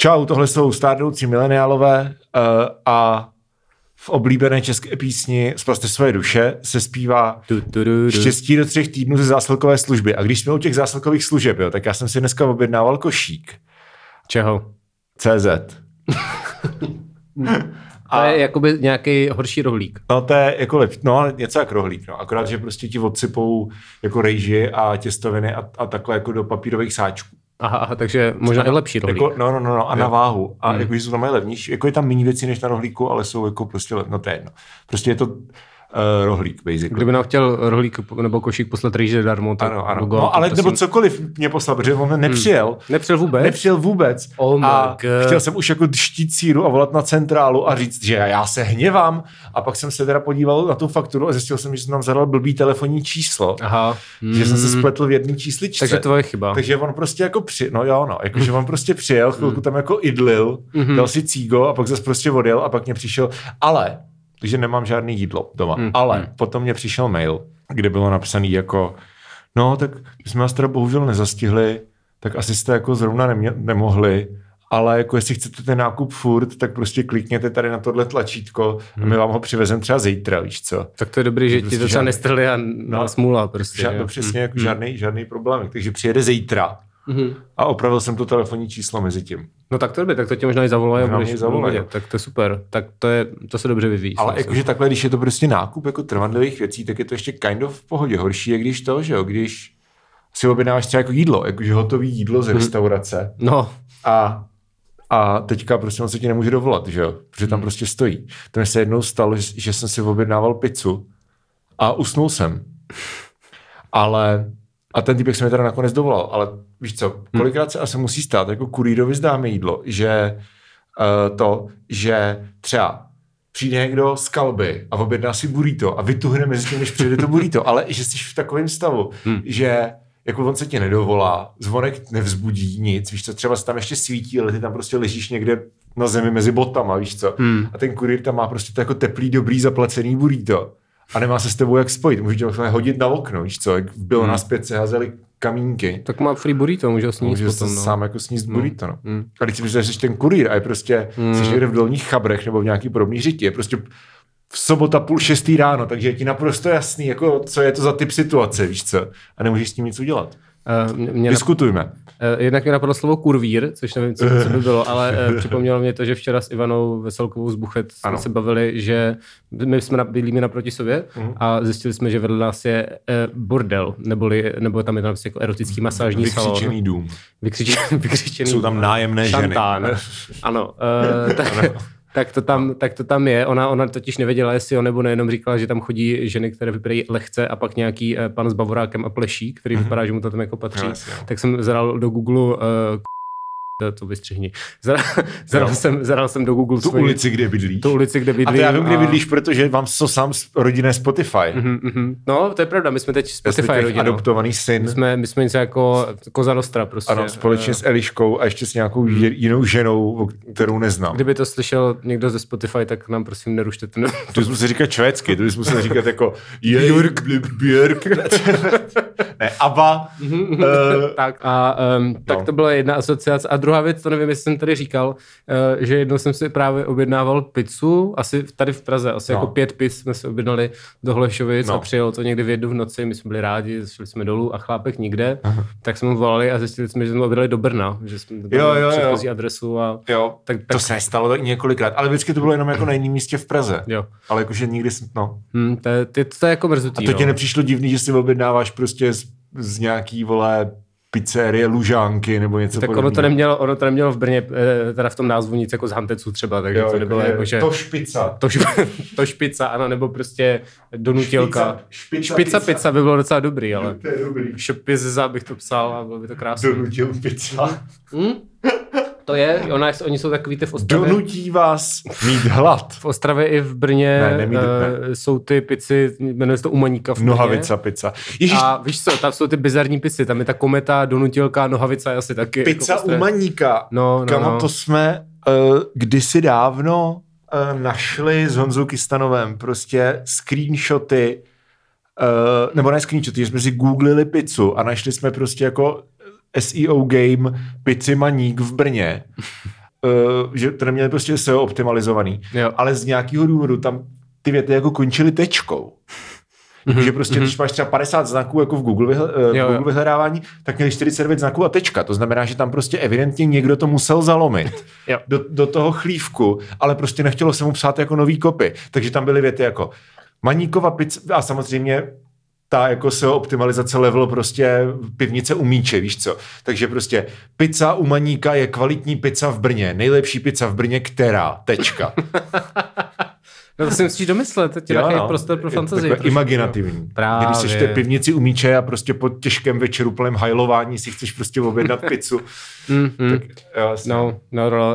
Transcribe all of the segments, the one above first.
Čau, tohle jsou stárnoucí mileniálové uh, a v oblíbené české písni Spaste své duše se zpívá Tu, tu, tu, tu. štěstí do třech týdnů ze zásilkové služby. A když jsme u těch zásilkových služeb, jo, tak já jsem si dneska objednával košík. Čeho? CZ. To je jakoby nějaký horší rohlík. No to je jako lep, no ale něco jak rohlík, no. Akorát, že prostě ti odsypou jako rejži a těstoviny a, a takhle jako do papírových sáčků. Aha, aha takže možná i lepší rohlík. Jako, no, no, no, no, a na váhu. A Hmm. jako, že jsou tam levnější. Jako je tam méně věcí než na rohlíku, ale jsou jako prostě, no to je jedno. Prostě je to uh, rohlík, basically. Kdyby nám chtěl rohlík nebo košík poslat rýže darmo, tak Ano, ano. Logo, No, ale nebo cokoliv mě poslal, protože on nepřijel. Nepřijel vůbec? Nepřijel vůbec. Oh my a God. chtěl jsem už jako štít síru a volat na centrálu a říct, že já se hněvám. A pak jsem se teda podíval na tu fakturu a zjistil jsem, že jsem tam zadal blbý telefonní číslo. Aha. Že jsem se Mm. spletl v jedné čísličce. Takže tvoje chyba. Takže on prostě jako při, no jo, no, jakože on prostě přijel, chvilku tam jako idlil, Mhm. dal si cígo a pak zase prostě odjel a pak mě přišel, ale, takže nemám žádný jídlo doma, Mhm. ale potom mě přišel mail, kde bylo napsaný jako, no tak my jsme vás teda bohužel nezastihli, tak asi jste jako zrovna nemě, nemohli, ale jako jestli chcete ten nákup furt, tak prostě klikněte tady na tohle tlačítko a my vám ho přivezem třeba zítra, víš co. Tak to je dobrý, že ti Prostě to třeba žádný- nestrhli a no. smůla prostě. Žád, jo. no, přesně, jako Mm. žádný, žádný problém. Takže přijede zítra Mhm. a opravil jsem to telefonní číslo mezi tím. No tak to dobré, tak to tě možná i zavolají a budeš zavolají. Tak to je super. Tak to, je, to se dobře vyvíjí. Ale jakože takhle, když je to prostě nákup jako trvanlivých věcí, tak je to ještě kind of v pohodě. Horší je, když to, že jo, když si objednáváš třeba jako jídlo, jakože hotový jídlo z restaurace No, a, a teďka prostě on se ti nemůže dovolat, že jo, protože tam prostě stojí. To mi se jednou stalo, že, že jsem si objednával pizzu a usnul jsem. Ale a ten týpek se mi teda nakonec dovolal, ale víš co, kolikrát se asi musí stát, jako kurýrovi zdáme jídlo, že uh, to, že třeba přijde někdo z kalby a objedná si burrito a vytuhne mezi tím, než přijde to burrito, ale že jsi v takovém stavu, hmm. že jako on se tě nedovolá, zvonek nevzbudí nic, víš co, třeba se tam ještě svítí, ale ty tam prostě ležíš někde na zemi mezi botama, víš co, Hmm. a ten kurýr tam má prostě to jako teplý, dobrý, zaplacený burrito a nemá se s tebou jak spojit, může tě hodit na okno, víš co, jak bylo Hmm. na zpět se házeli kamínky, tak má free burrito, může ho sníst Může potom. se No. sám jako sníst burrito, no. Hmm. A když si myslíš, že jsi ten kurýr a je prostě, Hmm. jsi někde v dolních chabrech nebo v nějaký podobný řiti, je prostě v sobota půl šestý ráno, takže je ti naprosto jasný, jako, co je to za typ situace, víš co? A nemůžeš s tím nic udělat. Uh, mě, Diskutujme. uh, jednak mě napadlo slovo kurvír, což nevím, co, co by bylo, ale uh, připomnělo mě to, že včera s Ivanou Veselkovou z Buchet jsme Ano. se bavili, že my jsme na- bydlíme naproti sobě Mhm. a zjistili jsme, že vedle nás je bordel, neboli, nebo tam je tam jako erotický masážní salon. Vykřičený dům. Vykřičený, vykřičený Jsou tam nájemné ženy. Šantán. Ano, uh, tak, tak, to tam, tak to tam je. Ona, ona totiž nevěděla, jestli jo nebo ne, jenom říkala, že tam chodí ženy, které vypadají lehce a pak nějaký uh, pan s bavorákem a pleší, který vypadá, že mu to tam jako patří. No, jo. tak jsem zadal do Google uh, to, to vystřihni. Zadal, jsem, zadal jsem do Google Tu svoji- ulici, kde bydlíš. tu ulici, kde a bydlím. to já vím, kde bydlíš, protože vám so sám rodinné Spotify. Mhm, mhm. No, to je pravda, my jsme teď Spotify Respektive rodina. adoptovaný syn. My jsme, my jsme něco jako Koza Nostra prostě. Ano, společně s Eliškou a ještě s nějakou Mhm. jinou ženou, kterou neznám. Kdyby to slyšel někdo ze Spotify, tak nám prosím nerušte ten... To bys musel říkat švédsky, to bys musel říkat jako Jörg, Björk, ne, Abba. uh, tak a um, tak No. to byla jedna asociace. A druhá věc, to nevím, jestli jsem tady říkal, uh, že jednou jsem si právě objednával pizzu, asi tady v Praze, asi No. jako pět pizz jsme si objednali do Holešovic No. a přijelo to někdy v jednu v noci, my jsme byli rádi, šli jsme dolů a chlápek nikde, Aha. tak jsme mu volali a zjistili jsme, že jsme objednali do Brna, že jsme Jo, jo, jo. předchozí adresu a jo, Tak- tak, to se stalo tak několikrát, ale vždycky to bylo jenom jako na jiném místě v Praze. jo. Ale jakože nikdy, no. Hm, to, je, to, je- to je jako A mrzutý. to no. tě nepřišlo divný, že si objednáváš prostě z, z nějaký, vole, pizzerie, lužánky nebo něco tak ono podobného. to, nemělo, ono to nemělo v Brně, eh, teda v tom názvu nic jako z Hanteců třeba, takže jo, to nebylo jako, že... To špica. To, šp- to špica, ano, nebo prostě donutilka. Špica, špica, Špica pizza by bylo docela dobrý, ale To je dobrý. špiza bych to psal a bylo by to krásné. Donutil pizza. Hm? To je, ona, oni jsou takový ty v Ostravě. Donutí vás mít hlad. V Ostravě i v Brně Ne, nemít- uh, jsou ty pici, jmenuje se to Umaníka v Brně. Nohavica pizza. Ježíš, A víš co, tam jsou ty bizarní pici, tam je ta kometa, donutilka, nohavica asi taky. pizza jako v u Ostravě. maníka. No, no, Kamo, no. to jsme uh, kdysi dávno uh, našli s Honzou Kistanovem prostě screenshoty, uh, nebo ne screenshoty, že jsme si googlili pizzu a našli jsme prostě jako SEO game Pizzy Maník v Brně. uh, že to neměli prostě SEO optimalizovaný, Jo. ale z nějakého důvodu tam ty věty jako končily tečkou. Mm-hmm. Že prostě, když máš třeba 50 znaků jako v Google, vyhl- eh, v Jo, jo. Google vyhledávání, tak měli 49 znaků a tečka. To znamená, že tam prostě evidentně někdo to musel zalomit Jo. do, do toho chlívku, ale prostě nechtělo se mu psát jako nový kopy. Takže tam byly věty jako Maníkova pizza a samozřejmě ta jako SEO optimalizace level prostě pivnice u míče, víš co. Takže prostě pizza u Maníka je kvalitní pizza v Brně. Nejlepší pizza v Brně, která? Tečka. No to si musíš domyslet, to ti Jo, no. prostor pro fantazii. trošku. imaginativní. Právě. Když jsi v té pivnici u míče a prostě po těžkém večeru plném hajlování si chceš prostě objednat pizzu. Mm, mm. tak, jo, jasně. No, no, no,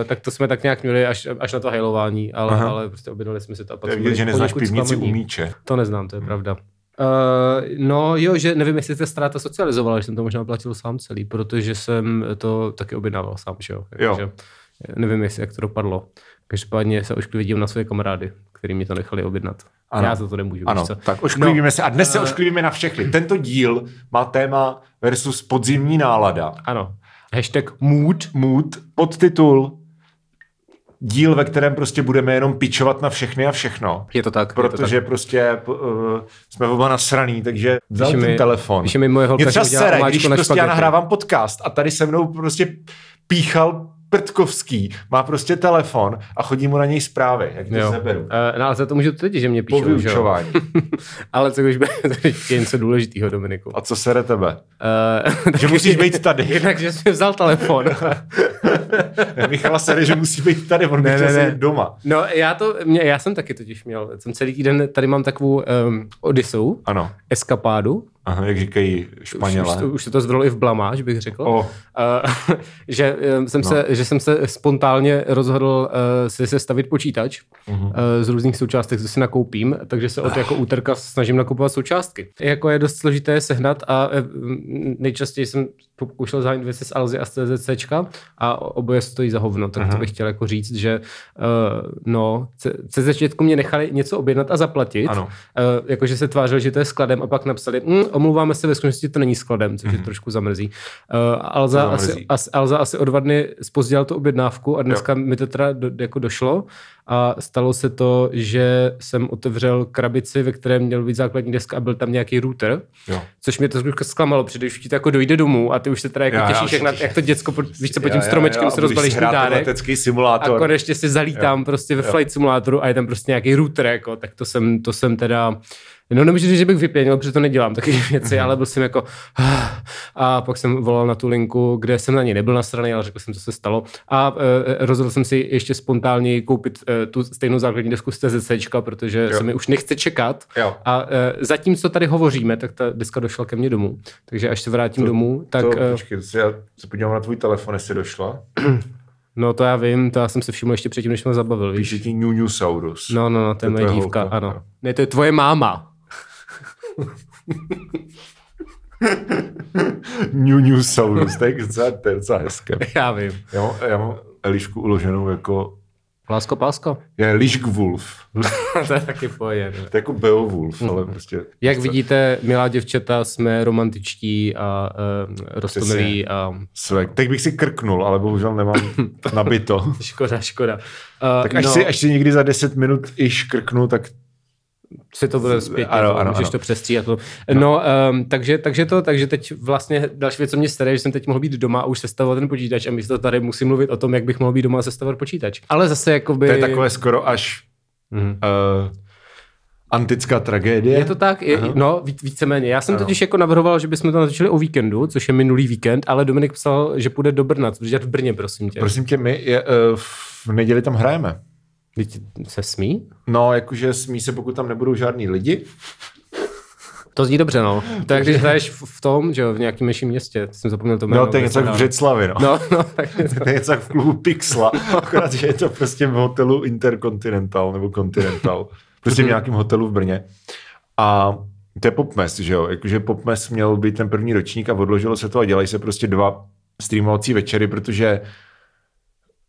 uh, tak to jsme tak nějak měli až, až na to hajlování, ale, Aha. ale prostě objednali jsme si to. A To pak je vidět, že neznáš pivnici u míče. To neznám, to je pravda. Uh, no jo, že nevím, jestli ta ztráta socializovala, že jsem to možná platil sám celý, protože jsem to taky objednával sám, že jo. Jo. Takže nevím, jestli jak to dopadlo. Každopádně se ošklivě dívám na své kamarády, který mi to nechali objednat. Ano. Já za to nemůžu. Ano, co? tak ošklivíme No, se. A dnes se eh, ošklivíme na všechny. Tento díl má téma versus podzimní nálada. Ano. Hashtag mood. Mood, podtitul, díl, ve kterém prostě budeme jenom pičovat na všechny a všechno. Je to tak. je to tak. Protože prostě uh, jsme oba nasraný, takže vzal ten mi- telefon. když mi moje holka, Mě třeba sere, když na prostě já nahrávám podcast a tady se mnou prostě píchal Prtkovský, má prostě telefon a chodí mu na něj zprávy, jak to Jo. zeberu. Uh, no, ale za to můžu teď, že mě Po píšou, jo? vyučování. ale co když bude teď je něco důležitého, Dominiku. A co sere tebe? Uh, Že musíš být tady. Jednak, že jsi vzal telefon. Michala sere, že musí být tady, on Ne, ne, ne. doma. No, já to, mě, já jsem taky totiž měl, jsem celý týden, tady mám takovou um, Odisou, Ano. eskapádu, Aha, jak říkají už, Španělé. už, to, už se to zvrlo i v blamáž, bych řekl. O. Uh, že, um, jsem No. se, že jsem se spontánně rozhodl uh, si sestavit počítač Mhm. uh, z různých součástek, co si nakoupím, takže se od jako úterka snažím nakupovat součástky. Jako je dost složité je sehnat a uh, nejčastěji jsem pokoušel zahájit věci z Alzy a z CZCčka a oboje stojí za hovno, tak to Aha. bych chtěl jako říct, že uh, no, CZČetku mě nechali něco objednat a zaplatit, Ano. uh, jakože se tvářil, že to je skladem a pak napsali, mm, omlouváme se, ve skutečnosti to není skladem, což je trošku zamrzí. Uh, Alza, Mhm. Asi, as, Alza asi o dva dny spozdila tu objednávku a dneska mi to teda do, jako došlo a stalo se to, že jsem otevřel krabici, ve které měl být základní deska a byl tam nějaký router, Jo. což mě to trošku zklamalo, protože když ti to jako dojde domů a ty už se teda jako Já, já těšíš, jak, na, jak to děcko, pod- víš co, pod Jo, tím jo, stromečkem jo, a se rozbalíš ten dárek letecký a simulátor. konečně si zalítám prostě ve flight simulátoru a je tam prostě nějaký router, jako, tak to jsem, to jsem teda, no nemůžu říct, že bych vypěnil, protože to nedělám taky věci, ale byl jsem jako, a pak jsem volal na tu linku, kde jsem na ní nebyl nasraný, ale řekl jsem, co se stalo a e, rozhodl jsem si ještě spontánně koupit e, tu stejnou základní desku z TZCčka, protože Jo. se mi už nechce čekat Jo. a e, zatímco tady hovoříme, tak ta deska došla ke mně domů, takže až se vrátím To- domů, tak... to, e, počkej, já se podívám na tvůj telefon, jestli došla. No to já vím, to já jsem se všiml ještě předtím, než jsme zabavil, víš. Píše ti Nunusaurus. No, no, no, to je moje dívka, holka, ano. Ne, to je tvoje máma. To je docela, to je docela hezké. Já vím. Já mám, já mám Elišku uloženou jako Lásko, pásko. je Liškvulf. to je taky poje. To je jako Beowulf, ale prostě... Jak vidíte, milá děvčata, jsme romantičtí a uh, rostomilí a Svek. Teď bych si krknul, ale bohužel nemám nabito. škoda, škoda. Uh, Tak až, no, si, až si někdy za 10 minut iž krknu, tak si to bude zpětně, Ano, to, ano, můžeš ano. to přestříhat. No, no um, takže, takže to, takže teď vlastně další věc, co mě staré, že jsem teď mohl být doma a už sestavovat ten počítač a místo tady musím mluvit o tom, jak bych mohl být doma a sestavovat počítač. Ale zase jakoby... to je takové skoro až Mhm. uh, antická tragédie. Je to tak? Je, Aha. no, ví- víceméně. Já jsem Ano. totiž jako navrhoval, že bychom to natočili o víkendu, což je minulý víkend, ale Dominik psal, že půjde do Brna, protože v Brně, prosím tě. Prosím tě, my je, uh, v neděli tam hrajeme. Vždyť se smí? No, jakože smí se, pokud tam nebudou žádní lidi. To zní dobře, no. To je, když hraješ v, tom, že jo, v nějakém menším městě. Jsem zapomněl to jméno. No, to je něco jak v Břeclavi, no. No, no, tak To je něco jak v klubu Pixla, akorát, že je to prostě v hotelu Intercontinental nebo Continental. Prostě v nějakém hotelu v Brně. A to je Popmes, že jo? Jakože Popmes měl být ten první ročník a odložilo se to a dělají se prostě dva streamovací večery, protože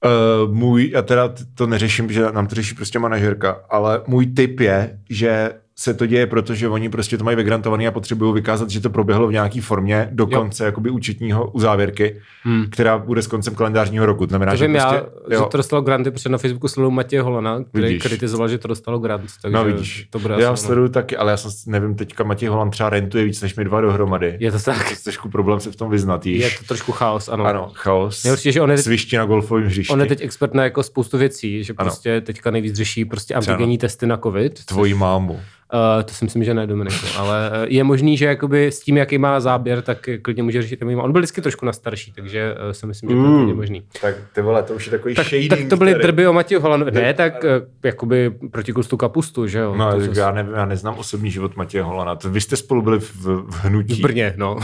uh, můj, já teda to neřeším, že nám to řeší prostě manažerka, ale můj tip je, že se to děje, protože oni prostě to mají vygrantovaný a potřebují vykázat, že to proběhlo v nějaké formě do konce jakoby účetního uzávěrky, hmm. která bude s koncem kalendářního roku. To znamená, To že vím prostě, já, že to dostalo granty, protože na Facebooku sleduju Matěje Holana, který Vidíš. kritizoval, že to dostalo grant. Takže No vidíš, to bude já sleduju taky, ale já jsem, nevím, teďka Matěj Holand třeba rentuje víc než my dva dohromady. Je to tak. Je trošku problém se v tom vyznat již. Je to trošku chaos, ano. Ano, chaos. Nejhorší že on je, Svišti na golfovém hřišti. on je teď expert na jako spoustu věcí, že Ano. prostě teďka nejvíc řeší prostě antigenní testy na covid. Tvoji mámu. Uh, to si myslím, že ne, Dominiku, ale uh, je možný, že jakoby s tím, jaký má záběr, tak eh, klidně může řešit ten On byl vždycky trošku na starší, takže uh, si myslím, že to je Mm. klidně možný. Tak ty vole, to už je takový Tak, shading. tak to byly který- drby o Matěju Holanovi. Ne, tak uh, jakoby proti kustu kapustu, že jo? No, to zase- já nevím, já neznám osobní život Matěje Holana. To vy jste spolu byli v, v hnutí. v Brně, no.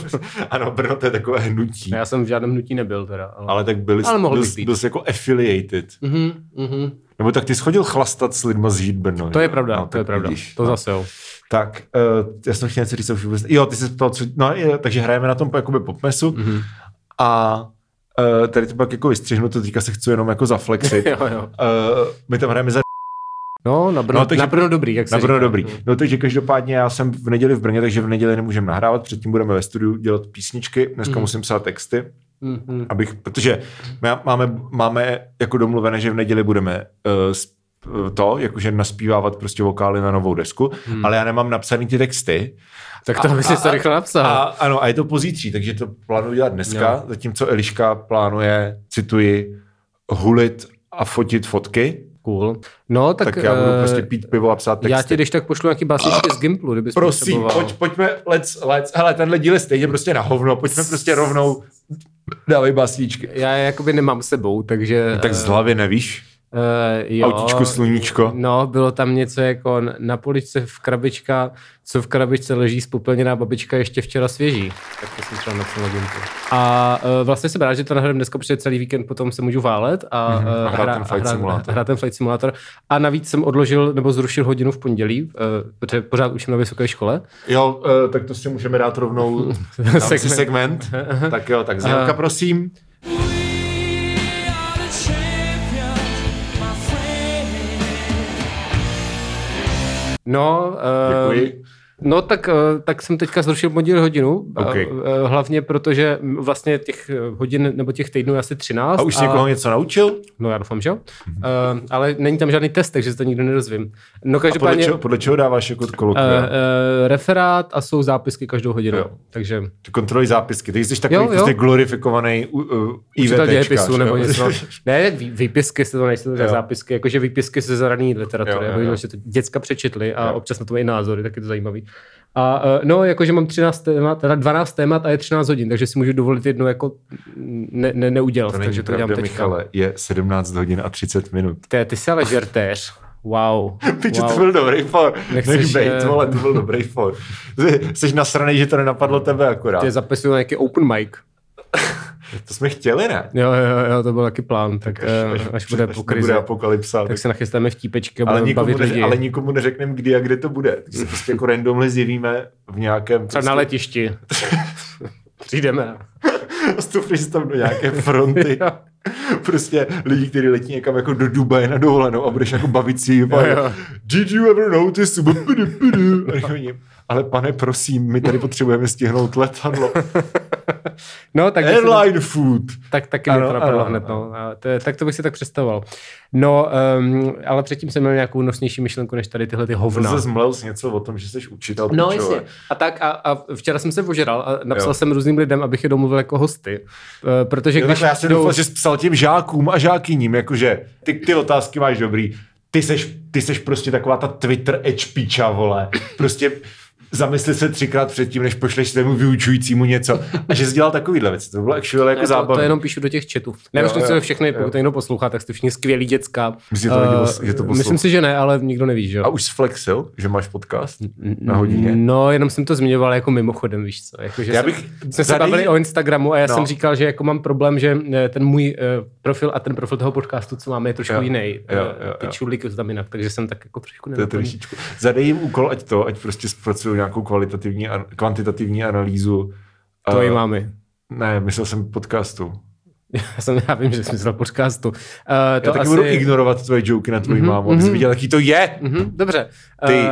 ano, Brno to je takové hnutí. já jsem v žádném hnutí nebyl teda. Ale... Ale tak byli, Ale mohl byl, byl jako affiliated. Mhm, mhm. Nebo tak ty schodil chlastat s lidma z Žít Brno. To je pravda, no, to je pravda. vidíš, to no. zase jo. Tak, uh, já jsem chtěl něco říct, co už vůbec... Jo, ty jsi se ptal, co... No, je, takže hrajeme na tom jakoby popmesu Mhm. a uh, tady to pak jako vystřihnu, to teďka se chci jenom jako zaflexit. jo, jo. Uh, my tam hrajeme za No, na Brno, No, takže- na Brno dobrý, jak se Na Brno říká. dobrý. No takže každopádně já jsem v neděli v Brně, takže v neděli nemůžeme nahrávat, předtím budeme ve studiu dělat písničky, dneska Mhm. musím psát texty, Mhm. abych, protože my máme, máme jako domluvené, že v neděli budeme uh, to, jakože naspívávat prostě vokály na novou desku, Hmm. ale já nemám napsaný ty texty. Tak to by si to rychle napsal. A, ano, a je to pozítří, takže to plánuji dělat dneska, Jo. zatímco Eliška plánuje, cituji, hulit a fotit fotky, Cool. No, tak, tak, já budu eh, prostě pít pivo a psát texty. já ti když tak pošlu nějaký básničky z Gimplu, kdybys Prosím, pojď, pojďme, let's, let's, hele, tenhle díl je stejně prostě na hovno, pojďme prostě rovnou, dávej basíčky. Já je jakoby nemám s sebou, takže... Tak z hlavy nevíš? Uh, jo, Autíčko, sluníčko. No, bylo tam něco jako na poličce v krabička, co v krabičce leží spopelněná babička ještě včera svěží. Tak to jsem třeba napsal na. A uh, vlastně jsem rád, že to nahrám dneska, protože celý víkend potom se můžu válet a, uh, a hrát ten Flight Simulator. hrát ten Flight Simulator. A navíc jsem odložil nebo zrušil hodinu v pondělí, uh, protože pořád učím na vysoké škole. Jo, uh, tak to si můžeme dát rovnou Segment. segment. tak jo, tak Aha. prosím. No, uh, Děkuji. No tak, eh, tak jsem teďka zrušil podíl hodinu, eh, eh, hlavně protože vlastně těch hodin nebo těch týdnů je asi 13. A už jsi někoho něco naučil? No já doufám, že jo. Uh, ale není tam žádný test, takže se to nikdo nedozvím. No A podle každopádně čeho, podle čeho dáváš jako uh, kolokvia? uh, referát a jsou zápisky každou hodinu. Jo. Takže Ty kontroluj zápisky, ty jsi takový Jo, jo. prostě glorifikovaný uh, uh, dějepisu nebo něco. Ne, výpisky se to nejsou Jo. zápisky, jakože výpisky ze zraní literatury, Jo, jo, jo. že to děcka přečetli a Jo. občas na to mají názory, tak je to zajímavý. A uh, no, jakože mám 13 témat, teda 12 témat a je 13 hodin, takže si můžu dovolit jedno jako ne, ne, neudělat, To takže to dělám pravda, teďka. Michale, je 17 hodin a 30 minut. Ty, ty jsi ale žertéř. Wow. Piče, wow. to byl dobrý for. Nechceš, Nech bejt, eh, vole, to byl dobrý for. Jsi, jsi nasranej, že to nenapadlo tebe akorát. Ty zapisuju na nějaký open mic. To jsme chtěli, ne? Jo, jo, jo, to byl taky plán, tak, až, až, až bude po krizi, nebude apokalypsa. tak se nachystáme vtípečky a ale, budeme nikomu bavit neř, lidi. ale nikomu neřekneme, kdy a kde to bude. Tak se prostě jako randomly zjevíme v nějakém... Třeba na letišti. Přijdeme. Vstupneš si tam do nějaké fronty. Prostě lidi, kteří letí někam jako do Dubaje na dovolenou a budeš jako bavit si. Did you ever notice? Ale pane, prosím, my tady potřebujeme stihnout letadlo. No, tak, Airline food. to, tak taky mě Ano, to napadlo ano, hned. No. A to, je- tak to bych si tak představoval. No, um, ale předtím jsem měl nějakou nosnější myšlenku, než tady tyhle ty hovna. se zmlel s něco o tom, že jsi učitel. No pičové. jasně. A tak a, a včera jsem se ožeral a napsal Jo. jsem různým lidem, abych je domluvil jako hosty. Uh, protože Jo, když já jsem jdou- doufal, že jsi psal těm žákům a žákyním, jakože ty, ty otázky máš dobrý. Ty seš, ty seš prostě taková ta Twitter edge vole. Prostě zamysli se třikrát předtím, než pošleš svému vyučujícímu něco. A že jsi dělal takovýhle věci. To bylo actually jako Ne, to, zábavné. to jenom píšu do těch chatů. Ne, že všechny, jo. pokud to někdo poslouchá, tak jste všichni skvělí děcka. Myslím, že to lidi Eh, to myslím si, že ne, ale nikdo neví, že jo. A už flexil, že máš podcast na hodině? No, jenom jsem to zmiňoval jako mimochodem, víš co. Jako, že Já jsem- bych jsme se bavili o Instagramu a já No. jsem říkal, že jako mám problém, že eh, ten můj eh, profil a ten profil toho podcastu, co máme, je trošku Jo, jiný. jo, jo, jo. Ty čudlíky jsou tam jinak, takže jsem tak jako trošku To je. Zadej jim úkol, ať to, ať prostě zpracují nějakou kvalitativní, kvantitativní analýzu. To i máme. Ne, myslel jsem podcastu. Já, jsem, já vím, že jsi myslel podcastu. Uh, to Já taky budu ignorovat tvoje joky na tvoji mámu, abys viděl, jaký to je. Mhm, dobře. Ty uh, uh,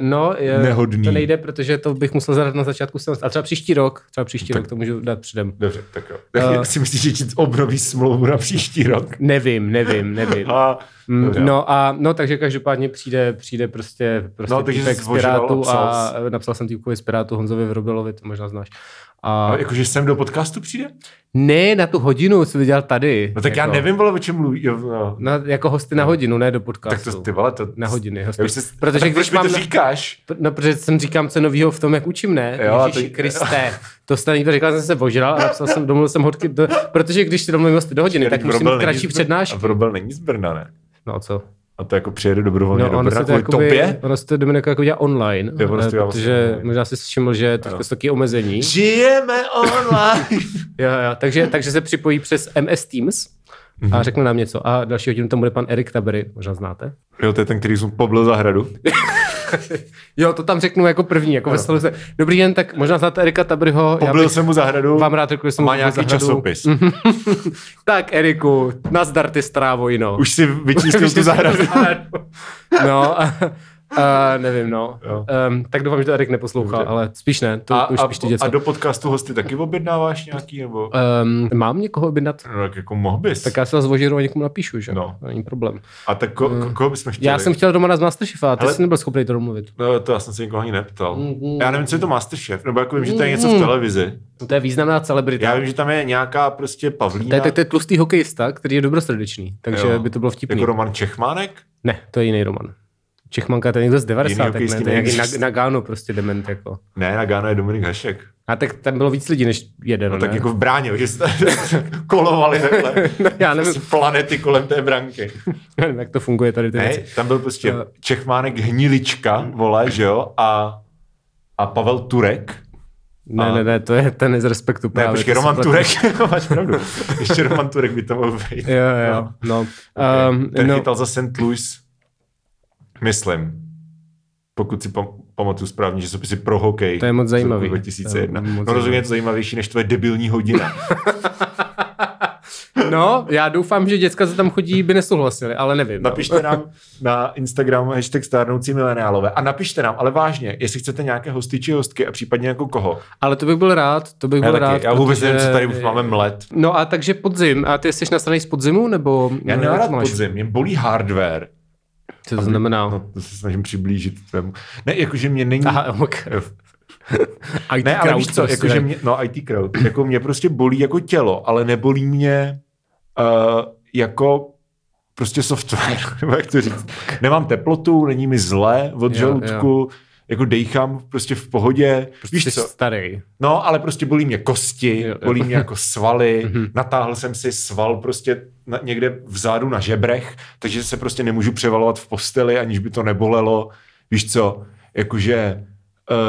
no, je, nehodný. to nejde, protože to bych musel zadat na začátku. A třeba příští rok, třeba příští rok to můžu dát předem. Dobře, tak jo. Tak si myslíš, že ti obnoví smlouvu na příští rok? Nevím, nevím, nevím. A, Mm, dobře. No a no, takže každopádně přijde, přijde prostě, prostě No, takže z Pirátu a napsal jsem týpkovi z Pirátu Honzovi Vrobelovi, to možná znáš. A a jakože sem do podcastu přijde? ne na tu hodinu, to dělal tady. No tak jako, já nevím, vole, o čem mluví. Jo, no. Na, jako hosty na hodinu, ne do Tak podcastu. to ty vole, to... Na hodiny hosty. Já se, Protože tak když mám to říkáš? No, protože jsem říkám, co novýho v tom, jak učím, ne? Jo, a Ježíši to- Kriste. To jste někdo říkal, jsem se ožral a napsal jsem, domluvil jsem hodky, do, protože když si domluvím hosty do hodiny, tak musím mít kratší A přednášky. Vrobel není z Brna, ne? No a co? A to jako přijede dobrovolně No, do ono Brna se to, kvůli jakoby, tobě? ono se to Dominika jako dělá online, Jo, ono dělá protože vlastně online. možná si všiml, že to jsou taky omezení. Žijeme online. Jo, jo, takže, takže se připojí přes MS Teams Mhm. a řekne nám něco. A další hodinu tam bude pan Erik Tabery, možná znáte. jo, to je ten, který jsem poblil zahradu. Jo, to tam řeknu jako první, jako ve stylu se, Dobrý den, tak možná znáte Erika Taberyho. Já Poblil jsem mu zahradu. vám rád řekl, že jsem má nějaký zahradu. časopis. Tak, Eriku, nazdar ty strávo, Už si vyčístil tu zahradu. No, a, a, nevím, no. Jo. Um, tak doufám, že to Erik neposlouchal, Dobře. ale spíš ne, to A, už a, děcka. a do podcastu hosty taky objednáváš nějaký, nebo? Um, mám někoho objednat? No, tak jako mohl bys. Tak já se Vožiru a někomu napíšu, že? No. To není problém. A tak ko, ko, koho bychom chtěli? Já jsem chtěl Romana z Masterchefa, a ty Ale- jsi nebyl schopný to domluvit. No, to já jsem se nikoho ani neptal. Mhm. Já nevím, co je to Masterchef, nebo jako vím, že to je něco v televizi. No, to je významná celebrita. Já vím, že tam je nějaká prostě to Pavlína, je, to, to je tlustý hokejista, který je dobrosrdečný, takže Jo. by to bylo vtipný. jako Roman Čechmánek. Ne, to je jiný Roman. Čechmanka, to je někdo z 90. Ne, hokejistý to je nějaký Nagano prostě dement, jako. Ne, na Gáno je Dominik Hašek. A tak tam bylo víc lidí než jeden, No, ne? tak jako v bráně, že jste kolovali takhle. No, já nevím. Z planety kolem té branky. Nevím, jak to funguje tady ty Ne, věci. tam byl prostě No. Čechmánek Hnilička, vole, že jo, a, a Pavel Turek. Ne, A- ne, ne, to je ten z respektu. Ne, právě, počkej, to si Roman. Turek, máš pravdu. Ještě Roman Turek by to mohl být. Jo, jo, no. Okay. Um, Ten no, chytal za St. Louis, myslím. Pokud si pam- pamatuju správně, že jsou pro hokej. To je moc zajímavý. 2001. To je moc no rozhodně zajímavý. je to zajímavější než tvoje debilní hodina. no, já doufám, že děcka, co tam chodí, by nesouhlasili, ale nevím. no. Napište nám na Instagramu hashtag stárnoucí mileniálové a napište nám, ale vážně, jestli chcete nějaké hosty či hostky a případně jako koho. Ale to bych byl rád, to bych Já, byl taky, rád. já vůbec protože- nevím, co tady už máme mlet. No a takže podzim. A ty jsi na straně z podzimu, nebo... Já no, máš? podzim, mě bolí hardware. Co to znamená? No, to se snažím přiblížit tvému. Ne, jakože mě není... Aha, ok. IT Ne, ale víš co, prostě, jakože mě, no IT crowd, jako mě prostě bolí jako tělo, ale nebolí mě uh, jako prostě software, nebo jak to říct. Nemám teplotu, není mi zle od Jo, žaludku, jako dejchám prostě v pohodě. Prostě Víš co, starý. no ale prostě bolí mě kosti, Jo, jo. bolí mě jako svaly, Mhm. natáhl jsem si sval prostě na, někde vzadu na žebrech, takže se prostě nemůžu převalovat v posteli, aniž by to nebolelo. Víš co, jakože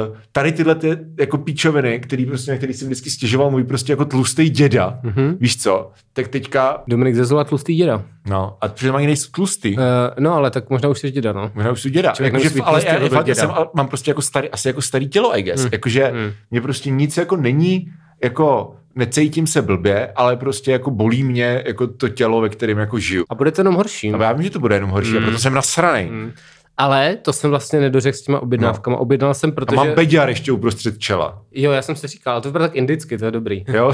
Uh, tady tyhle ty, jako píčoviny, který prostě, na který jsem vždycky stěžoval můj prostě jako tlustý děda, Mhm. víš co, tak teďka, Dominik Zezula tlustý děda. no, a protože mají nejsou tlustý, Uh, no ale tak možná už jsi děda, no. Možná už jsou děda. Musí být ale já, já, já jsem, ale mám prostě jako starý, asi jako starý tělo, I guess. Mm. Jakože Mm. mě prostě nic jako není, jako necítím se blbě, ale prostě jako bolí mě jako to tělo, ve kterém jako žiju. A bude to jenom horší. A já vím, že to bude jenom horší, a Mm. proto jsem nasranej. Mm. Ale to jsem vlastně nedořekl s těma objednávkama. No. Objednal jsem, A protože... mám beďar ještě uprostřed čela. Jo, já jsem si říkal, ale to vypadá tak indicky, to je dobrý. Jo?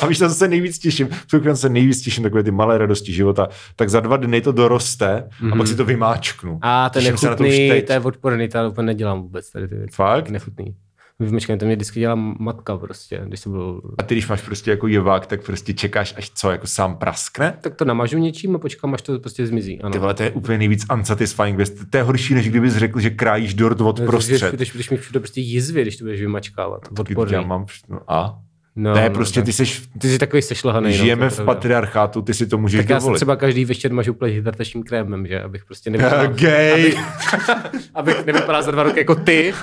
a víš, co se nejvíc těším? Celkem se nejvíc těším takové ty malé radosti života. Tak za dva dny to doroste a Mhm. pak si to vymáčknu. A ten to nechutný, teď. to je odporný, to úplně nedělám vůbec tady ty věci. Fakt? Nechutný. Vymečkám, to mě vždycky dělá matka prostě, když jsem byl... A ty, když máš prostě jako jevák, tak prostě čekáš, až co, jako sám praskne? Tak to namažu něčím a počkám, až to prostě zmizí. Ano. Ty vole, to je úplně nejvíc unsatisfying věc. To je horší, než kdybys řekl, že krájíš dort od No, prostřed. Když, když, když mi všude prostě jizvy, když to budeš vymačkávat. Odporný. já mám, no, a? No, ne, no, prostě tak. ty seš, Ty jsi takový sešlehaný. žijeme no, v patriarchátu, ty si to můžeš Tak já dovolit. třeba každý večer mažu pleť hydratačním krémem, že? Abych prostě nevypadal, Gay. abych nevypadal za dva roky jako ty.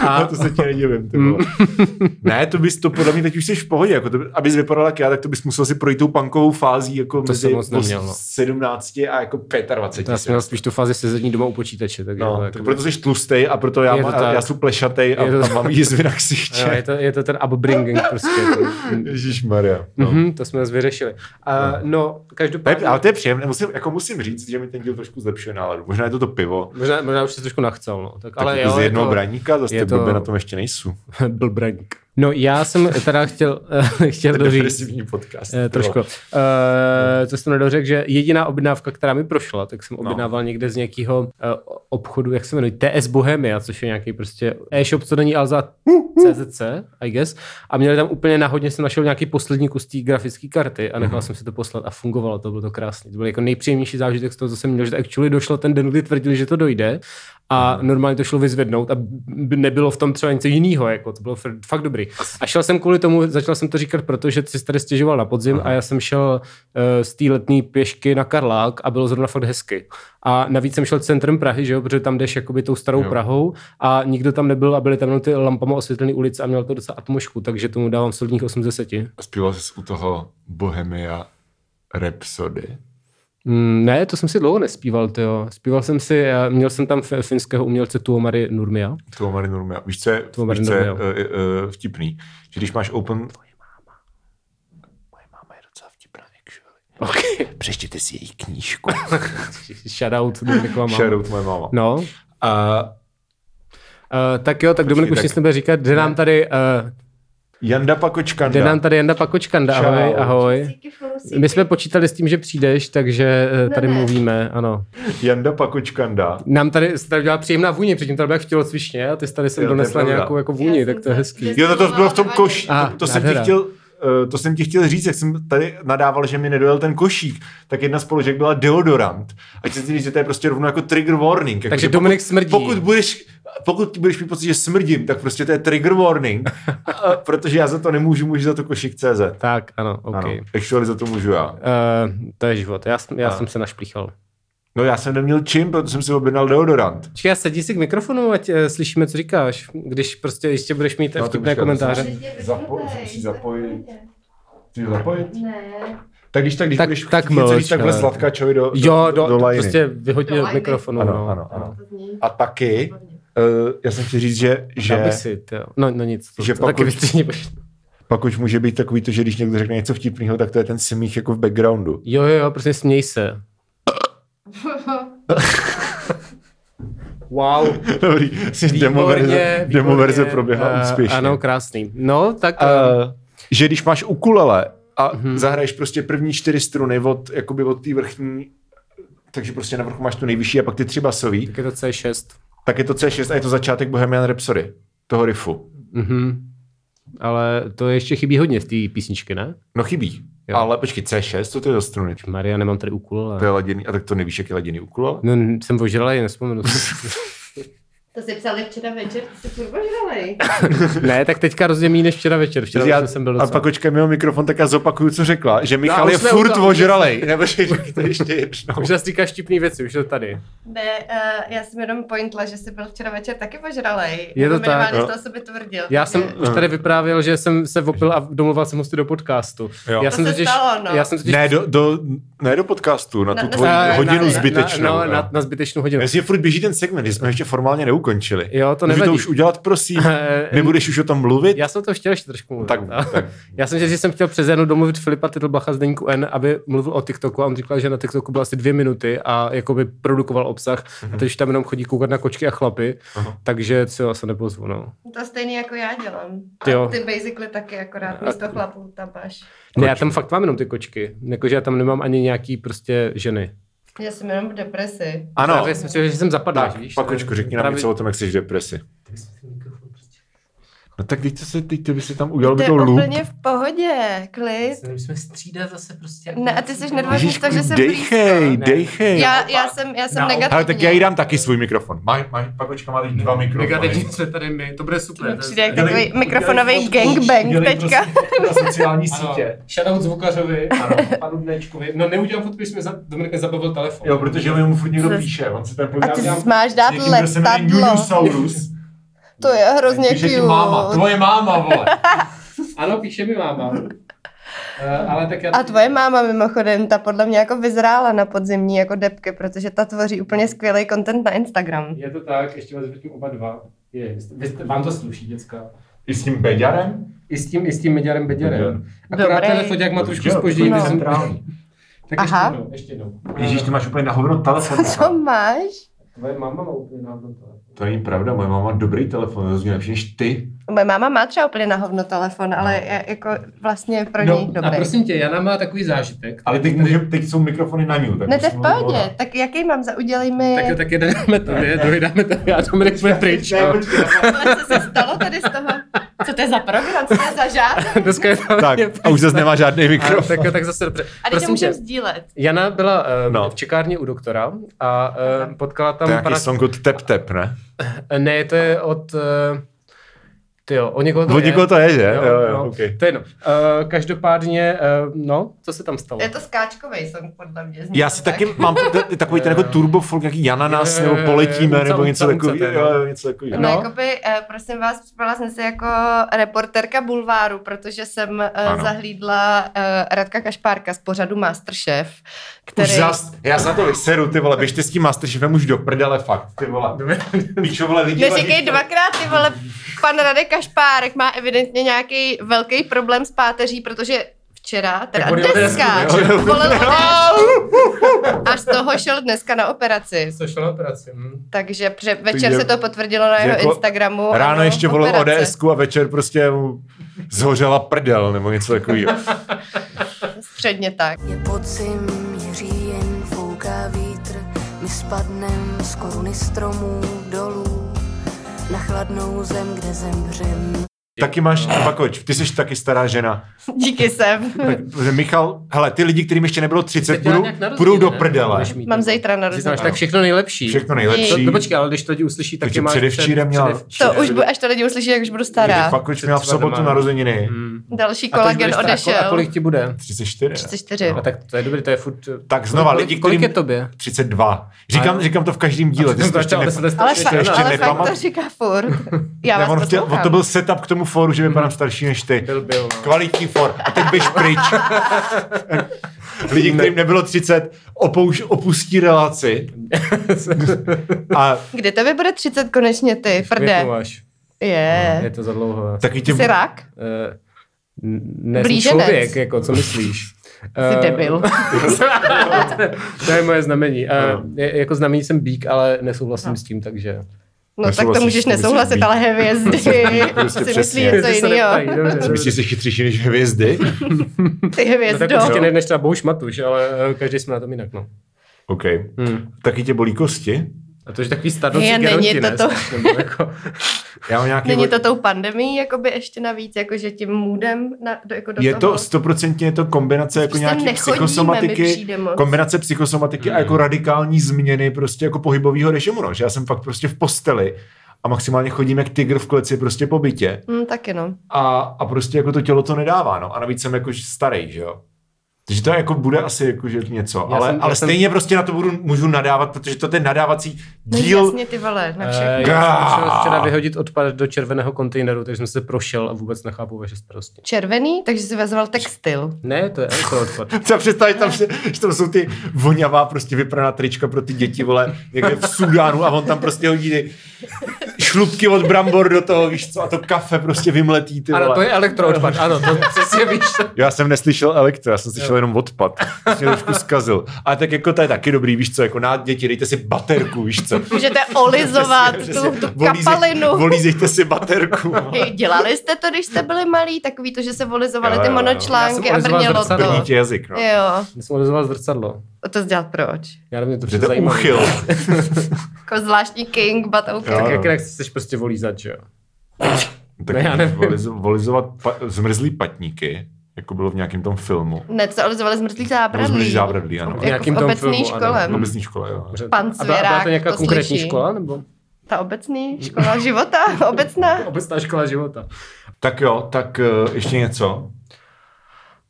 A to se ti nedivím, ty vole. ne, to bys to podle mě teď už jsi v pohodě, jako to, abys vypadal jak já, tak to bys musel si projít tou punkovou fází jako To mezi jsem moc neměl, no. 17 a jako 25. Já jsem měl spíš tu fázi sezení doma u počítače. Takže No, to tak jako- proto jsi tlustej a proto já, to má, tak. já jsem plešatej a, to a tak. mám jízvy na ksiště. Jo, je, to, je to ten upbringing prostě. Ježíš Maria. No. Mhm, to jsme vyřešili. Uh, no, To je, každopádně... ale to je příjemné, musím, jako musím říct, že mi ten díl trošku zlepšuje náladu. Možná je to to pivo. Možná, možná už si trošku nachcel, no. Tak, Tak ale jako jo, z jednoho jako, braníka, zase je ty blbě to- na tom ještě nejsou. byl braník. No, já jsem teda chtěl, chtěl doříct, podcast. Eh, trošku. Uh, co jsem nedořekl, že jediná objednávka, která mi prošla, tak jsem No. objednával někde z nějakého uh, obchodu, jak se jmenuje, TS Bohemia, což je nějaký prostě e-shop, co není ale za CZC, I guess. A měli tam úplně náhodně, jsem našel nějaký poslední kus té grafické karty a nechal Mhm. jsem si to poslat a fungovalo to, bylo to krásné. To byl jako nejpříjemnější zážitek z toho, co jsem měl, že to actually došlo ten den, kdy tvrdili, že to dojde a normálně to šlo vyzvednout a nebylo v tom třeba něco jiného, jako to bylo fakt dobrý. A šel jsem kvůli tomu, začal jsem to říkat, protože jsi tady stěžoval na podzim a já jsem šel uh, z té letní pěšky na Karlák a bylo zrovna fakt hezky. A navíc jsem šel centrem Prahy, že jo, protože tam jdeš jakoby tou starou Jo. Prahou a nikdo tam nebyl a byly tam ty lampama osvětlené ulice a měl to docela atmošku, takže tomu dávám solidních 8 z 10. Zpíval jsi u toho Bohemia Rhapsody. Mm, ne, to jsem si dlouho nespíval, tyjo. Zpíval jsem si, já- měl jsem tam finského umělce Tuomari Nurmia. Tuomari Nurmia. Víš, co je, Tuomari víš, co je uh, uh, vtipný? Že když máš open... Tvoje máma. Moje máma je docela vtipná, actually. Okay. Přečtěte si její knížku. Shoutout Dominikova máma. Shoutout moje máma. No, A Uh, tak jo, tak Dominik už tak- nic nebude říkat. Jde nám tady, uh, Janda Pakočkanda. jde nám tady Janda Pakočkanda. Ahoj, Čau. ahoj. My jsme počítali s tím, že přijdeš, takže uh, tady Ne, ne. mluvíme, ano. Janda Pakočkanda. Nám tady, se tady dělá příjemná vůně, předtím tady byl jak v tělocvičně a ty jsi tady Jo, to je donesla nějakou jako vůni, tak to je hezký. Jo, no to bylo v tom koši. To, to jsem ti chtěl, eh, to jsem ti chtěl říct, jak jsem tady nadával, že mi nedojel ten košík, tak jedna spolužek byla deodorant. A chci si říct, že to je prostě rovno jako trigger warning. Jako, Takže že Dominik pokud, smrdí. Pokud budeš, pokud budeš mít pocit, že smrdím, tak prostě to je trigger warning, a, protože já za to nemůžu, můžu za to košík CZ. Tak, ano, OK. Ano, Uh, actually za to můžu já. to je život, já, jsem- já jsem se našplíchal. No já jsem neměl čím, protože jsem si objednal deodorant. Já sedí si k mikrofonu, ať uh, slyšíme, co říkáš, když prostě ještě budeš mít No, vtipné komentáře. Zapoj- musí zapojit. Chci zapojit? Ne. Tak když tak, když Tak- budeš tak chtít mlč, takhle ale- Zlatkačovi do, Jo, do, do do lajny. prostě vyhodně Do od mikrofonu. Ano, no. ano, ano. A taky, uh, já jsem chtěl říct, že, že si, tyjo. No, no nic, to, Že to taky vystříhni. pak už může být takový to, že když někdo řekne něco vtipného, tak to je ten smích jako v backgroundu. Jo, jo, jo, prostě směj se. Wow. Dobrý, demo verze, demo verze proběhla Eh, úspěšně. Ano, krásný. No, tak... Uh, Uh, že když máš ukulele a Mhm. zahraješ prostě první čtyři struny od, jakoby od té vrchní, takže prostě na vrchu máš tu nejvyšší a pak ty tři basový, tak je to C6. tak je to C6 a je to začátek Bohemian Rhapsody, toho riffu. Mhm. Ale to ještě chybí hodně z té písničky, ne? No chybí. Jo. Ale počkej, C6, co to je za struny? Maria, nemám tady úkol, ale... To je laděný, a tak to nevíš, jak je laděný ukulele? No, jsem ožralej, nespomenu. To si psali včera večer, ty jsi furt ožralej. ne, tak teďka rozhodně méně než včera večer. Včera já, večer jsem byl a docela... pak očkej mimo mikrofon, tak já zopakuju, co řekla, že Michal už je furt toho, ožralej. Nebo že to ještě jednou. Už zase říkáš štipný věci, už je to tady. Ne, uh, já jsem jenom pointla, že jsi byl včera večer taky ožralej. Je to tak, z toho sobě tvrdil. Já jsem už tady vyprávěl, že jsem se opil a domluval jsem hosty do podcastu. Jo. Já To jsem se totiž, stalo, no. já jsem totiž Ne do, do, ne do podcastu, na tu Na- na- tvoji na- hodinu zbytečnou. Na, jo. no, na, na zbytečnou hodinu. Jestli furt běží ten segment, jsme ještě formálně neukončili. Jo, to Můžu to nevadí. už udělat, prosím? Nebudeš už o tom mluvit? Já jsem to chtěl ještě trošku mluvit. Tak, A- tak. Já jsem, že jsem chtěl přes jednou domluvit Filipa Titlbacha z Deníku N, aby mluvil o TikToku a on říkal, že na TikToku byl asi dvě minuty a jakoby produkoval obsah Mhm. a teď už tam jenom chodí koukat na kočky a chlapy, Aha. takže ho asi nepozvu, no. To stejný jako já dělám. Jo. A ty basically taky akorát místo chlapů tam máš. Ne, já tam fakt mám jenom ty kočky, jakože já tam nemám ani nějaký prostě ženy. Já jsem jenom v depresi. Ano, Právě jsem si, že jsem zapadl, tak, víš. Pakočko, řekni nám něco o tom, jak jsi v depresi. No tak teď to se, teď to by si tam udělal To by je to loop. úplně v pohodě, klid. Musíme střídat zase prostě. Ne, a ty jsi z toho, že jsem dejchej, blízko. dejchej. Já, já jsem, já jsem negativně. Ale tak já jí dám taky svůj mikrofon. Má, má, Pakočka má teď dva mikrofony. Negativně jsme tady my, to bude super. Přijde jak takový mikrofonový gangbang teďka. Na sociální sítě. shoutout zvukařovi, panu Dnečkovi. No neudělám fotku, když jsme za Dominik nezabavil telefon. Jo, protože mu furt někdo píše. On si tam A ty máš dát letadlo. To je hrozně Píše ti cute. máma, tvoje máma, vole. Ano, píše mi máma. Uh, ale tak já... A tvoje máma mimochodem, ta podle mě jako vyzrála na podzimní jako depky, protože ta tvoří úplně skvělý content na Instagram. Je to tak, ještě vás vrtím oba dva. Je, vy jste, vám to sluší, děcka. I s tím beďarem? I s tím, i s tím Beďarem. Beďar. Akorát Dobrý. ten foťák má trošku spoždění. no. jsem- centrální. Tak Aha. ještě jednou, ještě jednou. Ježíš, ty máš úplně na hovno telefon. Co máš? Tvoje máma má úplně na to. To není pravda, moje máma má dobrý telefon, rozumím lepší než ty. Moje máma má třeba úplně na hovno telefon, ale je, jako vlastně pro ní No, a dobrý. prosím tě, Jana má takový zážitek. Ale teď, můžem, teď jsou mikrofony na ní. Tak Ne, to je v pohodě. Tak jaký mám za udělej mi... Tak, tak jeden dáme tobě, druhý dáme tobě a Dominik jsme pryč. Ne, počkej. Ale co se stalo tady z toho? Co to je za program? Co to je za žád? Dneska je to Tak, a už zase nemá žádný a, mikrofon. tak, tak zase dobře. A když to můžeme sdílet. Jana byla uh, No. v čekárně u doktora a uh, potkala To tam je nějaký pana... song od Tep Tep, ne? Ne, to je od... Uh, ty jo, od někoho to Od je. někoho to je, že? Jo, Jo, jo, no, ok. To je jedno. Uh, každopádně, uh, no, co se tam stalo? Je to skáčkový song, podle mě. Já si tak. taky mám t- takový ten jako turbo folk, nějaký Jana nás, Jo, jo, nebo poletíme, jo, nebo uca, něco takového. no. něco takového. No, No. jakoby, eh, prosím vás, připadala jsem si jako reporterka bulváru, protože jsem eh, Ano. zahlídla eh, Radka Kašpárka z pořadu Masterchef, který... Už zas, já se na to vyseru, ty vole, běžte s tím Masterchefem už do prdele, fakt, ty vole. Píčo, vole, lidi. Neříkej dvakrát, ty vole, pan Radek Kašpárek má evidentně nějaký velký problém s páteří, protože včera, teda dneska, volil a z toho šel dneska na operaci. Co šlo na operaci? Hm. Takže pře- večer je- se to potvrdilo na jeho jako Instagramu. Ráno ano, ještě volil ods a večer prostě mu zhořela prdel, nebo něco takového. Středně tak. Je podzim, spadnem z koruny stromů dolů na chladnou zem, kde zemřem. Taky máš, Pakoč, ty jsi taky stará žena. Díky sem. Tak, že Michal, hele, ty lidi, kterým ještě nebylo 30, Teď dělá budou, půjdou do prdele. Mít Mám zítra narozeniny. máš tak všechno nejlepší. Všechno nejlepší. To, to počkej, ale když to lidi uslyší, tak tě máš předevčírem před, měla-. To už, až to lidi uslyší, jak už budu stará. Pakoč měl v sobotu narozeniny. Hmm. Další kolagen stará. A odešel. kolik ti bude? 34. 34. A tak to je dobrý, to je furt... Tak znova, kolik, lidi, kolik kterým- je tobě? 32. Říkám, A- říkám to v každém díle. Ty ještě. Ale, Ještě ale fakt to říká furt. Já vás on, chtěl, on to byl setup k tomu fóru, že vypadám starší než ty. Byl, byl, no. Kvalitní for. A teď běž pryč. Lidi, kterým nebylo 30, opouš, opustí relaci. A Kdy tobě bude 30 konečně ty, prde? Květnu až. Je. Je to za dlouho. taky tě... Jsi rak? Eh, n- ne, Blíženec. člověk, jako, co myslíš? Jsi Eh, debil. to je moje znamení. Uh, je, jako znamení jsem bík, ale nesouhlasím s tím, takže... No tak to můžeš musíš nesouhlasit, být. ale hvězdy Prostě si myslí něco jiného. Myslíš, že jsi chytřejší než hvězdy? Ty No, tak hvězdo. určitě ne než třeba Bouš Matuš, ale eh, každý jsme na tom jinak, no. OK. Hmm. Taky tě bolí kosti? A to je takový starnocí Je, není to to. Nebo jako, Já mám nějaký... Není to tou pandemí, jakoby ještě navíc, jakože tím můdem na, do, jako do je toho. to stoprocentně je to kombinace jako Prostě nějaký psychosomatiky, kombinace psychosomatiky a jako radikální změny prostě jako pohybového režimu, no. Že já jsem fakt prostě v posteli a maximálně chodím jak tygr v kleci prostě po bytě Hm, taky no. a, a prostě jako to tělo to nedává, no. A navíc jsem jako starý, že jo. Takže to jako bude asi jako že něco, Já ale, jsem- ale jsem- stejně prostě na to budu, můžu nadávat, protože to ten nadávací No díl, jasně ty vole, na eh, všechno. já jsem včera vyhodit odpad do červeného kontejneru, takže jsem se prošel a vůbec nechápu vaše starosti. Červený, takže si vezval textil. Ne, to je elektroodpad. Co představit tam, že, že tam jsou ty vonavá prostě vypraná trička pro ty děti, vole, někde v Sudánu a on tam prostě hodí ty šlubky od brambor do toho, víš co, a to kafe prostě vymletí, ty vole. Ano, to je elektroodpad, ano, to přesně víš. Já jsem neslyšel elektro, já jsem slyšel jenom odpad. To mě trošku zkazil. Ale tak jako to je taky dobrý, víš co, jako na děti, dejte si baterku, víš co. Můžete olizovat Přesně, tu, přesně. tu kapalinu. Volízejte si baterku. Hej, Dělali jste to, když jste byli malí, takový to, že se volizovali ty monočlánky a brnělo to. jazyk, no. Jo, Já jsem olizoval zrcadlo. To dělat proč? Já nevím, to přijde to zajímavé. uchyl. Jako zvláštní king, but okay. Jo, Tak no. jak, chceš prostě volízat, že jo? Tak Ne, já nevím. volizo, volizovat pa, zmrzlý patníky, jako bylo v nějakém tom filmu. Ne, co olizovali zmrzlý zábradlí. zmrzlý zábradlí, ano. Jako nějakým v tom obecné filmu, škole. ano. V obecní škole, jo. Pan a byla, to nějaká to konkrétní slyší. škola, nebo? Ta obecní škola života, obecná. Obecná škola života. Tak jo, tak uh, ještě něco.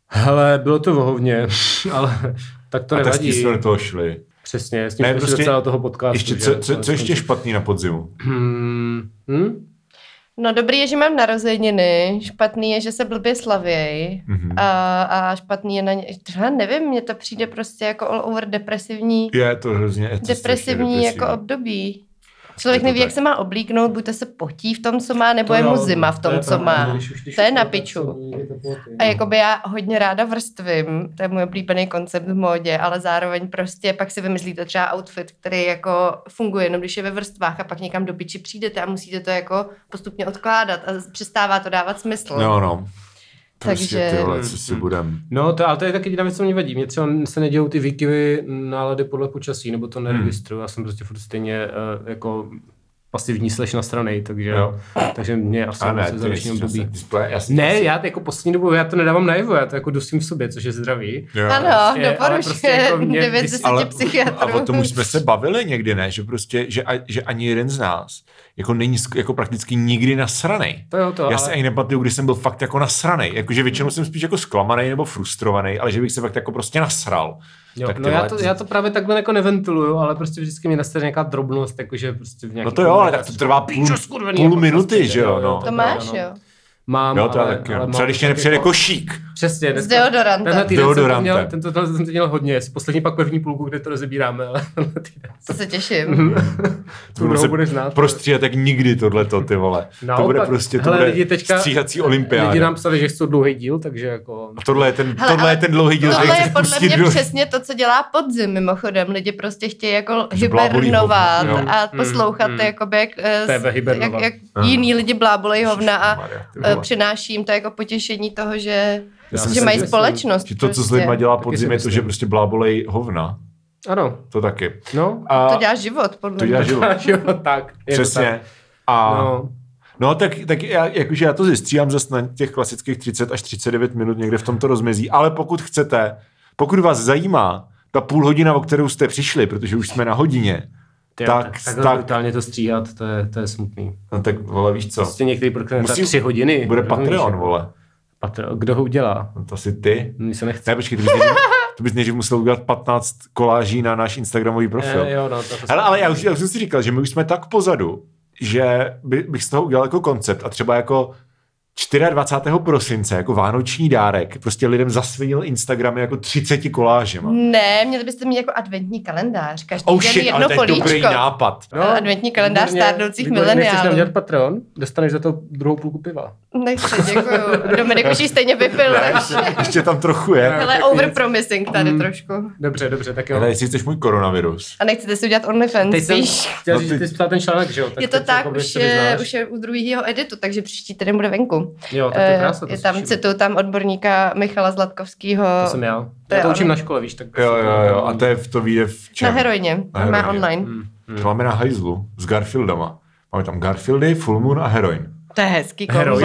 Hele, bylo to vohovně, ale tak to a tak nevadí. jsme do toho šli. Přesně, s tím Ne, jsme prostě docela toho podcastu. Ještě, co, co, co ještě špatný na podzimu? Hmm, hm? No dobrý je, že mám narozeniny, špatný je, že se blbě slavěj Mhm. a, a špatný je na ně, třeba nevím, mně to přijde prostě jako all over depresivní, Je to hrozně je to depresivní strašně jako období. Člověk to neví, jak tak. se má oblíknout, buď to se potí v tom, co má, nebo To je mu zima v to tom, je co pravda, má. když už- když To je na piču. A jakoby já hodně ráda vrstvím, to je můj oblíbený koncept v módě, ale zároveň prostě pak si vymyslíte třeba outfit, který jako funguje jenom když je ve vrstvách a pak někam do piči přijdete a musíte to jako postupně odkládat a přestává to dávat smysl. No, no. Prostě Takže- tyhle, co si budem. No, to, ale to je taky jediná věc, co mě vadí. Mě třeba se nedějou ty výkyvy nálady podle počasí, nebo to neregistruju. Já jsem prostě furt stejně uh, jako pasivní slash na strany, takže, Jo. takže mě asi A ne, se začne období. Ne, já jako poslední dobu, já to nedávám najevo, já to jako dusím v sobě, což je zdravý. Jo. Ano, Prostě, ale doporučuje prostě jako mě 9 z vys- 10 ale, psychiatrů. a o tom už jsme se bavili někdy, ne? Že prostě, že, a, že ani jeden z nás jako není jako prakticky nikdy nasranej. To jo, to, Já ale... si ani nepamatuju, kdy jsem byl fakt jako nasranej. Jakože většinou jsem spíš jako zklamaný nebo frustrovaný, ale že bych se fakt jako prostě nasral. Jo, tak no já to, já to právě takhle jako neventiluju, ale prostě vždycky mě nastane nějaká drobnost, jakože prostě v nějaký No to jo, ale tak to trvá půl, Píčo, skurvený, půl minuty, prostě, že jo, no. To máš, jo. Mám, Jo, to ale, taky. ale jo. mám Třeba když tě tak nepřijde jako- jako Přesně. S dneska- deodorantem. Tenhle týden jsem to Deodorantem. měl, tento týden jsem to měl hodně, poslední pak první půlku, kde to rozebíráme, ale tenhle týden. To se těším. Tu Budu druhou se budeš znát. Prostříhat jak nikdy tohleto, ty vole. to Naopak, bude prostě, to hele, bude lidi teďka- stříhací olympiáda. Lidi nám psali, že chcou dlouhý díl, takže jako... A tohle je ten, Hele, tohle je ten dlouhý díl, Tohle je podle mě do... přesně to, co dělá podzim mimochodem. Lidi prostě chtějí jako hibernovat a poslouchat mm. jakoby, jak, eh, To jak, jak jiný lidi blábolej hovna a eh, přináší jim to jako potěšení toho, že, Já že mají myslím, společnost. Že to, co s prostě. lidma dělá podzim, je to, že prostě blábolej hovna. Ano, To taky. no. A To dělá život, podle to mě. dělá život. jo, tak. je to Přesně. tak. A No. No, tak, tak já, jakože já to zjistřím zase na těch klasických 30 až 39 minut někde v tomto rozmezí, ale pokud chcete, pokud vás zajímá ta půl hodina, o kterou jste přišli, protože už jsme na hodině, Ty, tak, tak, tak, brutálně to stříhat, to je, to je smutný. no, tak vole, víš co, Prostě některý prokne za Musím- tři hodiny. bude Patreon, vole. Patreon. Kdo ho udělá? No, to asi ty. Mně se nechce. Ne, počkej, to bys nejdřív, to bys nejdřív musel udělat 15 koláží na náš Instagramový profil. Eh, jo, no, to Hele, ale já už, já už jsem si říkal, že my už jsme tak pozadu, že by, bych z toho udělal jako koncept a třeba jako 24. prosince jako vánoční dárek prostě lidem zasvinil Instagramy jako 30 kolážema. Ne, měli byste mít jako adventní kalendář. Každý Oh den shit, jedno ale to je políčko. dobrý nápad. No, adventní kalendář výborně, stárnoucích výborně. Nechceš nám mileniálů. dělat Patreon? Dostaneš za to druhou půlku piva. Nechci, děkuju. Dominik už ji stejně vypil. Ještě, ještě tam trochu je. Taky overpromising tady Mm. trošku. Dobře, dobře, tak jo. Ale jestli chceš můj koronavirus. A nechcete si udělat OnlyFans, Teď jsem víš? chtěl No říct, ty- jsi psal ten článek, že jo? Je to tak, jako už je, už je u druhého editu, takže příští týden bude venku. Jo, tak to je Eh, krása. to je tam, cituju tam odborníka Michala Zlatkovského To jsem já. To Já to učím na škole, víš, tak... Jo, jo, jo. A to je v to vyjde v čem? na heroině, Na má heroině. online. Hmm, hmm. To máme na hajzlu s Garfieldama. Máme tam Garfieldy, Full Moon a Heroin. To je hezký kombo.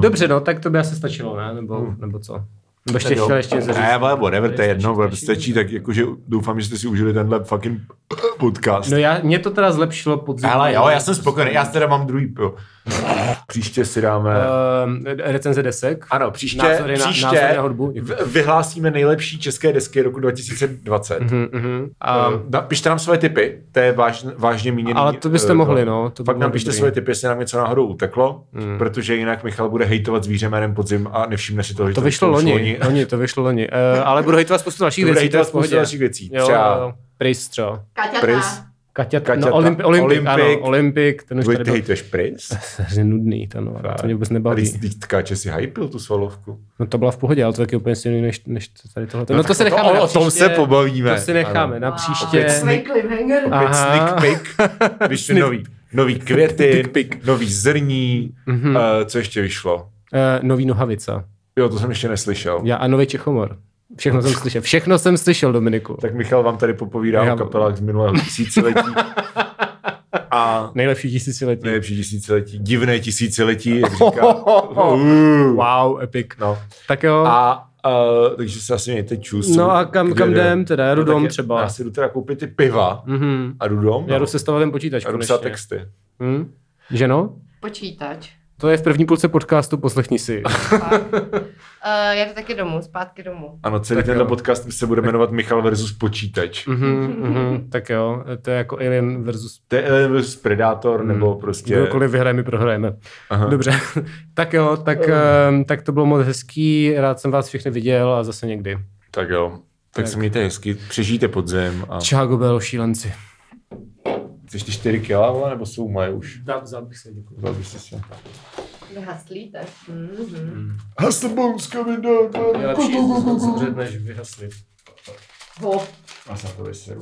Dobře, no, tak to by asi stačilo, ne? Nebo, nebo co? Nebo ještě chtěl ještě něco říct? Ne, ale whatever, to je jedno, stačí, tak jakože doufám, že jste si užili tenhle fucking podcast. No já, mě to teda zlepšilo podzim. Ale jo, já jsem spokojený, já teda mám druhý pivo. Příště si dáme... Uh, recenze desek. Ano, příště, názory na- příště názory na hudbu. vyhlásíme nejlepší české desky roku 2020. Mhm, mhm. A da, pište nám svoje tipy, to je váž, vážně míněný. ale to byste eh, mohli, no. To bylo nám pište dobrý. svoje tipy, jestli nám něco náhodou uteklo, Mm. protože jinak Michal bude hejtovat zvíře jménem podzim a nevšimne si toho, že To to vyšlo loni, loni, to vyšlo loni. Uh, ale budu hejtovat spoustu dalších věcí, je hejtovat spoustu dalších věcí. Jo, Třeba jo, Pris třeba. Kaťata. Pris. Kaťata, Kaťata, no, Olympi, Olympik, Olympik. ano, Olympik, ten už tady ty byl hejtuješ Pris? hrozně nudný, ten, no, to mě vůbec nebaví. když tkáče si hypil tu svalovku. No to byla v pohodě, ale to taky úplně stejný než, než tady tohle. No, tak to se o necháme to- na o tom příště. se pobavíme. To si necháme Ano. na příště. Opět sneak- peek. Vyšly nový, nový květy, nový zrní. Mhm. Uh, co ještě vyšlo? Uh, nový nohavica. Jo, to jsem ještě neslyšel. Já a nový Čechomor. Všechno jsem slyšel. Všechno jsem slyšel, Dominiku. Tak Michal vám tady popovídá Já- o kapelách z minulého tisíciletí. A Nejlepší tisíciletí. nejlepší tisíciletí, divné tisíciletí, jak říká. Uh. Wow, epic. No. Tak jo. A uh, takže se asi mějte čus. No a kam- Kde kam jde? jdem teda? Já jdu No, dom třeba. Já si jdu teda koupit ty piva Mhm. a jdu dom. Já jdu sestavovat ten počítač a jdu konečně. texty. Hm? Že no? Počítač. To je v první půlce podcastu, poslechni si. Uh, já jdu taky domů, zpátky domů. Ano, celý Tak tenhle jo. podcast se bude jmenovat Michal versus počítač. Mhm, mhm, tak jo, to je jako Alien versus To je Alien versus Predator, Hmm. nebo prostě... Kdokoliv vyhraje, my prohrajeme. Aha. Dobře, tak jo, tak, ehm, tak to bylo moc hezký, rád jsem vás všechny viděl a zase někdy. Tak jo. Tak, Tak. se mějte hezky, přežijte podzem a... Chicago byl šílenci. Chceš ty 4 kila, vole, nebo jsou moje už? Dá, vzal bych se, děkuji. Vzal byste se. Vyhaslíte. Mm-hmm. Has the bones coming down, man. Je lepší zemřet, než vyhaslit. Hop. A se to vyseru.